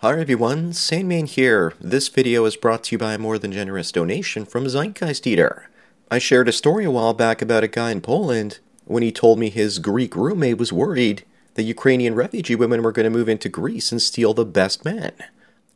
Hi everyone, Sandman here. This video is brought to you by a more than generous donation from Zeitgeist Eater. I shared a story a while back about a guy in Poland when he told me his Greek roommate was worried that Ukrainian refugee women were going to move into Greece and steal the best men.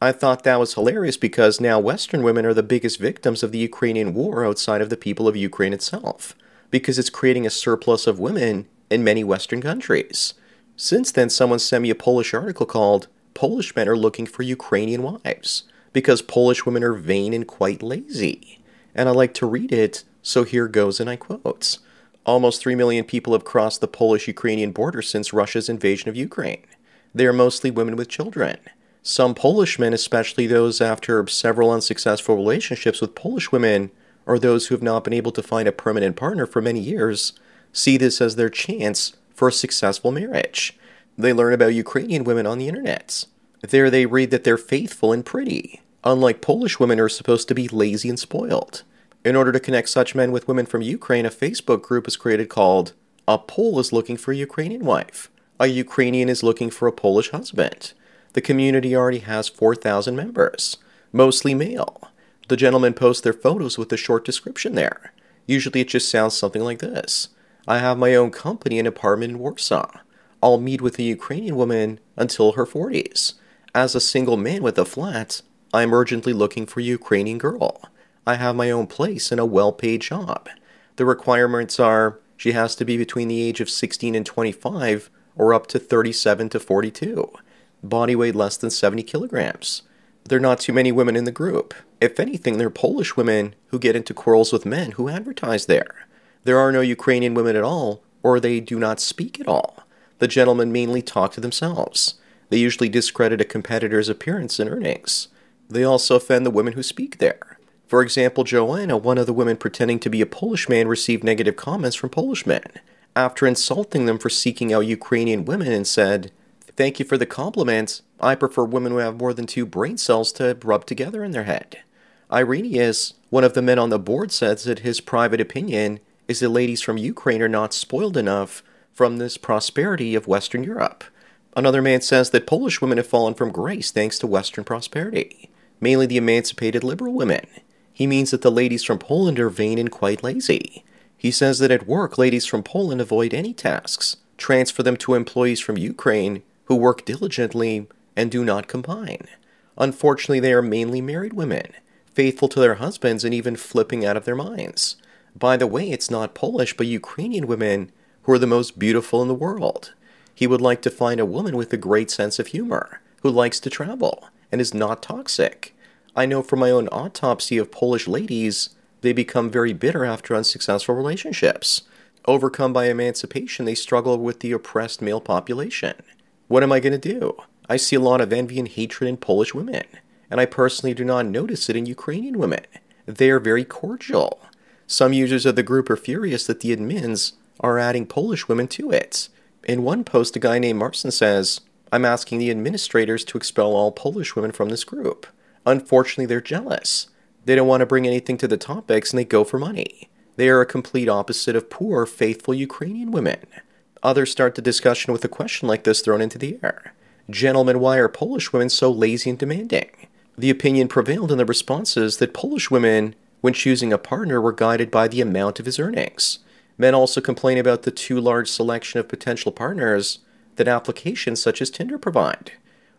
I thought that was hilarious because now Western women are the biggest victims of the Ukrainian war outside of the people of Ukraine itself, because it's creating a surplus of women in many Western countries. Since then, someone sent me a Polish article called Polish Men Are Looking for Ukrainian Wives, because Polish women are vain and quite lazy. And I like to read it, so here goes, and I quote. Almost 3 million people have crossed the Polish Ukrainian border since Russia's invasion of Ukraine. They are mostly women with children. Some Polish men, especially those after several unsuccessful relationships with Polish women, or those who have not been able to find a permanent partner for many years, see this as their chance for a successful marriage. They learn about Ukrainian women on the internet. There they read that they're faithful and pretty, unlike Polish women who are supposed to be lazy and spoiled. In order to connect such men with women from Ukraine, a Facebook group is created called A Pole is Looking for a Ukrainian Wife. A Ukrainian is looking for a Polish husband. The community already has 4,000 members, mostly male. The gentlemen post their photos with a short description there. Usually it just sounds something like this I have my own company and apartment in Warsaw. I'll meet with a Ukrainian woman until her 40s. As a single man with a flat, I'm urgently looking for a Ukrainian girl. I have my own place and a well paid job. The requirements are she has to be between the age of 16 and 25 or up to 37 to 42. Body weight less than 70 kilograms. There are not too many women in the group. If anything, they're Polish women who get into quarrels with men who advertise there. There are no Ukrainian women at all, or they do not speak at all. The gentlemen mainly talk to themselves. They usually discredit a competitor's appearance and earnings. They also offend the women who speak there. For example, Joanna, one of the women pretending to be a Polish man, received negative comments from Polish men after insulting them for seeking out Ukrainian women and said, Thank you for the compliments. I prefer women who have more than two brain cells to rub together in their head. Irenaeus, one of the men on the board, says that his private opinion is that ladies from Ukraine are not spoiled enough from this prosperity of Western Europe. Another man says that Polish women have fallen from grace thanks to Western prosperity, mainly the emancipated liberal women. He means that the ladies from Poland are vain and quite lazy. He says that at work, ladies from Poland avoid any tasks, transfer them to employees from Ukraine who work diligently and do not combine. Unfortunately, they are mainly married women, faithful to their husbands and even flipping out of their minds. By the way, it's not Polish, but Ukrainian women who are the most beautiful in the world. He would like to find a woman with a great sense of humor, who likes to travel, and is not toxic. I know from my own autopsy of Polish ladies, they become very bitter after unsuccessful relationships. Overcome by emancipation, they struggle with the oppressed male population. What am I going to do? I see a lot of envy and hatred in Polish women, and I personally do not notice it in Ukrainian women. They are very cordial. Some users of the group are furious that the admins are adding Polish women to it. In one post, a guy named Marcin says, I'm asking the administrators to expel all Polish women from this group. Unfortunately, they're jealous. They don't want to bring anything to the topics and they go for money. They are a complete opposite of poor, faithful Ukrainian women. Others start the discussion with a question like this thrown into the air Gentlemen, why are Polish women so lazy and demanding? The opinion prevailed in the responses that Polish women, when choosing a partner, were guided by the amount of his earnings. Men also complain about the too large selection of potential partners that applications such as Tinder provide.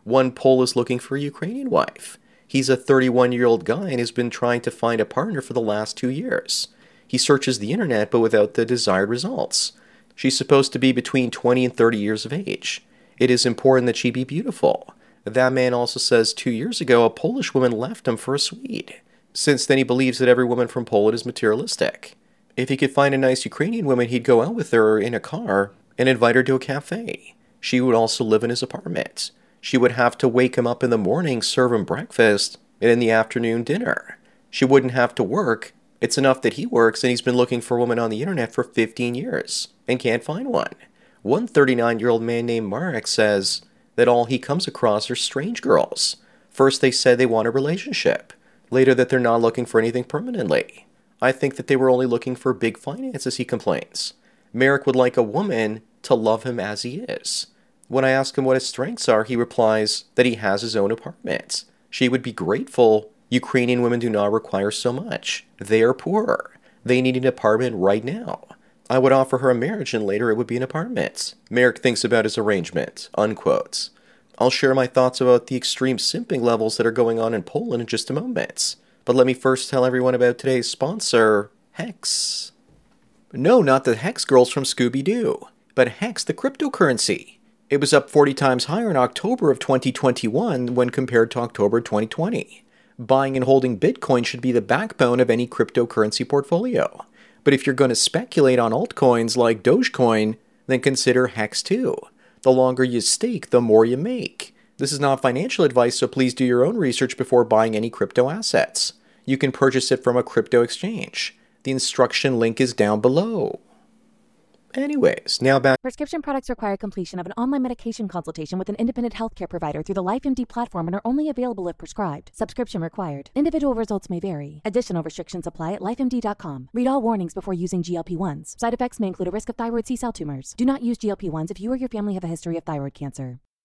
One Pole is looking for a Ukrainian wife. He's a 31 year old guy and has been trying to find a partner for the last two years. He searches the internet but without the desired results. She's supposed to be between 20 and 30 years of age. It is important that she be beautiful. That man also says two years ago a Polish woman left him for a Swede. Since then, he believes that every woman from Poland is materialistic. If he could find a nice Ukrainian woman, he'd go out with her in a car and invite her to a cafe. She would also live in his apartment. She would have to wake him up in the morning, serve him breakfast, and in the afternoon, dinner. She wouldn't have to work. It's enough that he works and he's been looking for a woman on the internet for 15 years and can't find one. One 39 year old man named Marek says that all he comes across are strange girls. First, they said they want a relationship, later, that they're not looking for anything permanently. I think that they were only looking for big finances, he complains. Marek would like a woman to love him as he is. When I ask him what his strengths are, he replies that he has his own apartment. She would be grateful Ukrainian women do not require so much. They are poor. They need an apartment right now. I would offer her a marriage and later it would be an apartment. Marek thinks about his arrangement. Unquote. I'll share my thoughts about the extreme simping levels that are going on in Poland in just a moment. But let me first tell everyone about today's sponsor, Hex. No, not the Hex girls from Scooby Doo, but Hex, the cryptocurrency. It was up 40 times higher in October of 2021 when compared to October 2020. Buying and holding Bitcoin should be the backbone of any cryptocurrency portfolio. But if you're going to speculate on altcoins like Dogecoin, then consider Hex too. The longer you stake, the more you make. This is not financial advice, so please do your own research before buying any crypto assets. You can purchase it from a crypto exchange. The instruction link is down below. Anyways, now back. Prescription products require completion of an online medication consultation with an independent healthcare provider through the LifeMD platform and are only available if prescribed. Subscription required. Individual results may vary. Additional restrictions apply at lifemd.com. Read all warnings before using GLP 1s. Side effects may include a risk of thyroid C cell tumors. Do not use GLP 1s if you or your family have a history of thyroid cancer.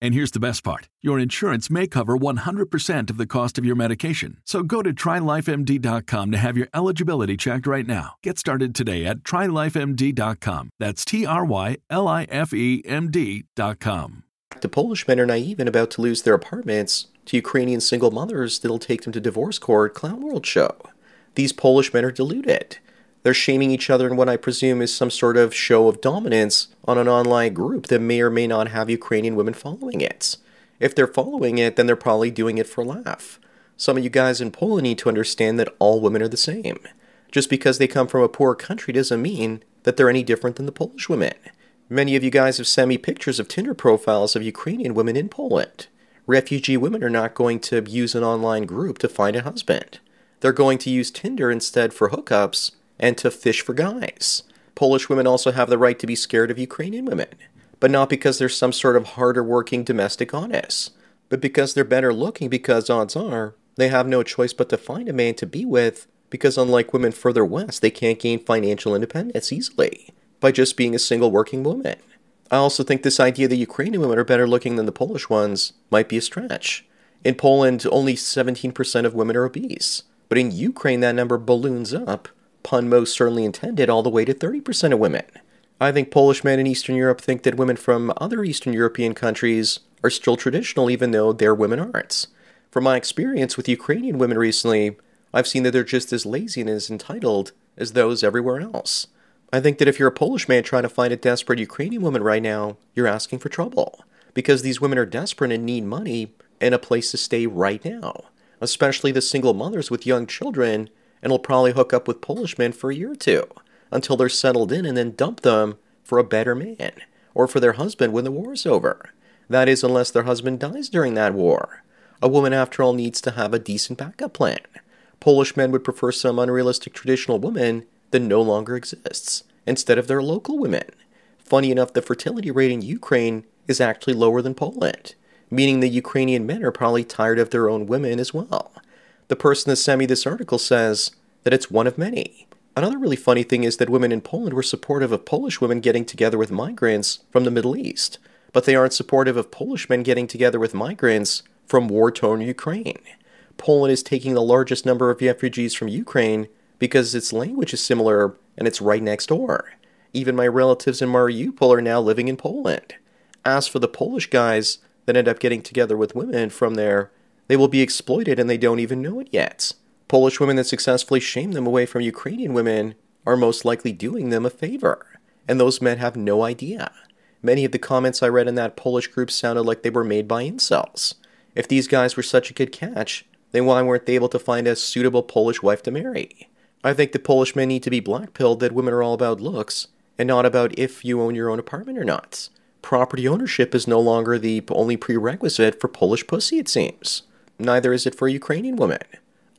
And here's the best part your insurance may cover 100% of the cost of your medication. So go to trylifemd.com to have your eligibility checked right now. Get started today at trylifemd.com. That's T R Y L I F E M D.com. The Polish men are naive and about to lose their apartments to Ukrainian single mothers that'll take them to divorce court clown world show. These Polish men are deluded. They're shaming each other in what I presume is some sort of show of dominance on an online group that may or may not have Ukrainian women following it. If they're following it, then they're probably doing it for laugh. Some of you guys in Poland need to understand that all women are the same. Just because they come from a poor country doesn't mean that they're any different than the Polish women. Many of you guys have sent me pictures of Tinder profiles of Ukrainian women in Poland. Refugee women are not going to use an online group to find a husband. They're going to use Tinder instead for hookups and to fish for guys. Polish women also have the right to be scared of Ukrainian women, but not because they're some sort of harder working domestic honest, but because they're better looking because odds are they have no choice but to find a man to be with because unlike women further west, they can't gain financial independence easily by just being a single working woman. I also think this idea that Ukrainian women are better looking than the Polish ones might be a stretch. In Poland, only 17% of women are obese, but in Ukraine that number balloons up pun most certainly intended, all the way to 30% of women. I think Polish men in Eastern Europe think that women from other Eastern European countries are still traditional, even though their women aren't. From my experience with Ukrainian women recently, I've seen that they're just as lazy and as entitled as those everywhere else. I think that if you're a Polish man trying to find a desperate Ukrainian woman right now, you're asking for trouble. Because these women are desperate and need money and a place to stay right now. Especially the single mothers with young children and will probably hook up with Polish men for a year or two until they're settled in and then dump them for a better man or for their husband when the war is over. That is, unless their husband dies during that war. A woman, after all, needs to have a decent backup plan. Polish men would prefer some unrealistic traditional woman that no longer exists instead of their local women. Funny enough, the fertility rate in Ukraine is actually lower than Poland, meaning the Ukrainian men are probably tired of their own women as well. The person that sent me this article says that it's one of many. Another really funny thing is that women in Poland were supportive of Polish women getting together with migrants from the Middle East, but they aren't supportive of Polish men getting together with migrants from war torn Ukraine. Poland is taking the largest number of refugees from Ukraine because its language is similar and it's right next door. Even my relatives in Mariupol are now living in Poland. As for the Polish guys that end up getting together with women from there, they will be exploited and they don't even know it yet. Polish women that successfully shame them away from Ukrainian women are most likely doing them a favor, and those men have no idea. Many of the comments I read in that Polish group sounded like they were made by incels. If these guys were such a good catch, then why weren't they able to find a suitable Polish wife to marry? I think the Polish men need to be blackpilled that women are all about looks, and not about if you own your own apartment or not. property ownership is no longer the only prerequisite for Polish pussy, it seems. Neither is it for Ukrainian women.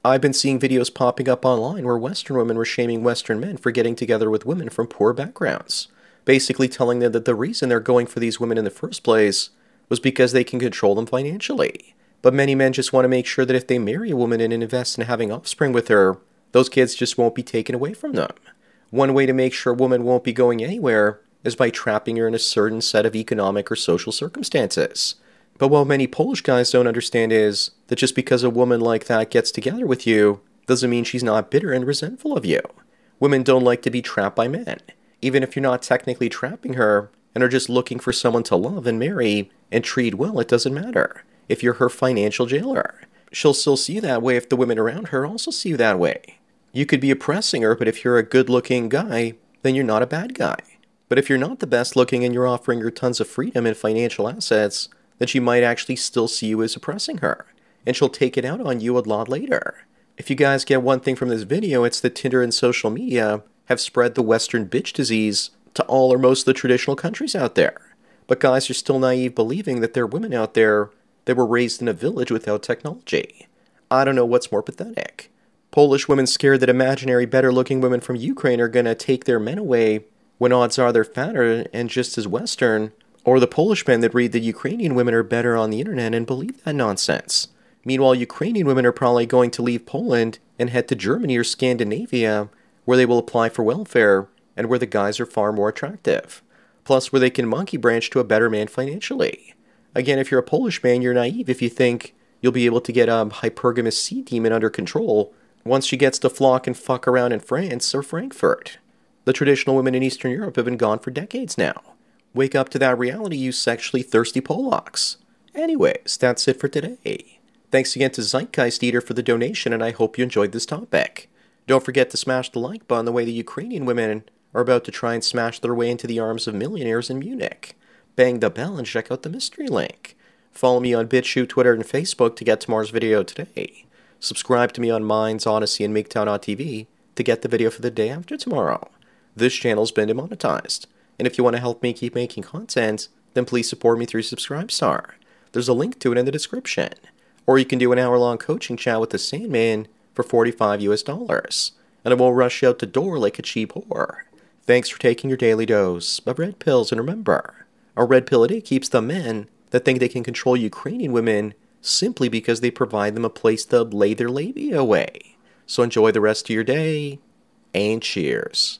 I've been seeing videos popping up online where Western women were shaming Western men for getting together with women from poor backgrounds, basically telling them that the reason they're going for these women in the first place was because they can control them financially. But many men just want to make sure that if they marry a woman and invest in having offspring with her, those kids just won't be taken away from them. One way to make sure a woman won't be going anywhere is by trapping her in a certain set of economic or social circumstances. But what many Polish guys don't understand is that just because a woman like that gets together with you doesn't mean she's not bitter and resentful of you. Women don't like to be trapped by men. Even if you're not technically trapping her and are just looking for someone to love and marry and treat well, it doesn't matter. If you're her financial jailer, she'll still see you that way if the women around her also see you that way. You could be oppressing her, but if you're a good looking guy, then you're not a bad guy. But if you're not the best looking and you're offering her tons of freedom and financial assets, then she might actually still see you as oppressing her, and she'll take it out on you a lot later. If you guys get one thing from this video, it's that Tinder and social media have spread the Western bitch disease to all or most of the traditional countries out there. But guys are still naive believing that there are women out there that were raised in a village without technology. I don't know what's more pathetic. Polish women scared that imaginary better looking women from Ukraine are gonna take their men away when odds are they're fatter and just as Western, or the Polish men that read that Ukrainian women are better on the internet and believe that nonsense. Meanwhile, Ukrainian women are probably going to leave Poland and head to Germany or Scandinavia, where they will apply for welfare and where the guys are far more attractive. Plus, where they can monkey branch to a better man financially. Again, if you're a Polish man, you're naive if you think you'll be able to get a hypergamous sea demon under control once she gets to flock and fuck around in France or Frankfurt. The traditional women in Eastern Europe have been gone for decades now. Wake up to that reality, you sexually thirsty Polacks. Anyways, that's it for today. Thanks again to Zeitgeist Eater for the donation, and I hope you enjoyed this topic. Don't forget to smash the like button the way the Ukrainian women are about to try and smash their way into the arms of millionaires in Munich. Bang the bell and check out the mystery link. Follow me on BitChute, Twitter, and Facebook to get tomorrow's video today. Subscribe to me on Minds, Odysee, and MGTOW.TV to get the video for the day after tomorrow this channel's been demonetized. And if you want to help me keep making content, then please support me through Subscribestar. There's a link to it in the description. Or you can do an hour long coaching chat with the Sandman for 45 US dollars. And it won't rush you out the door like a cheap whore. Thanks for taking your daily dose of red pills, and remember, a red pill a day keeps the men that think they can control Ukrainian women simply because they provide them a place to lay their labia away. So enjoy the rest of your day, and cheers.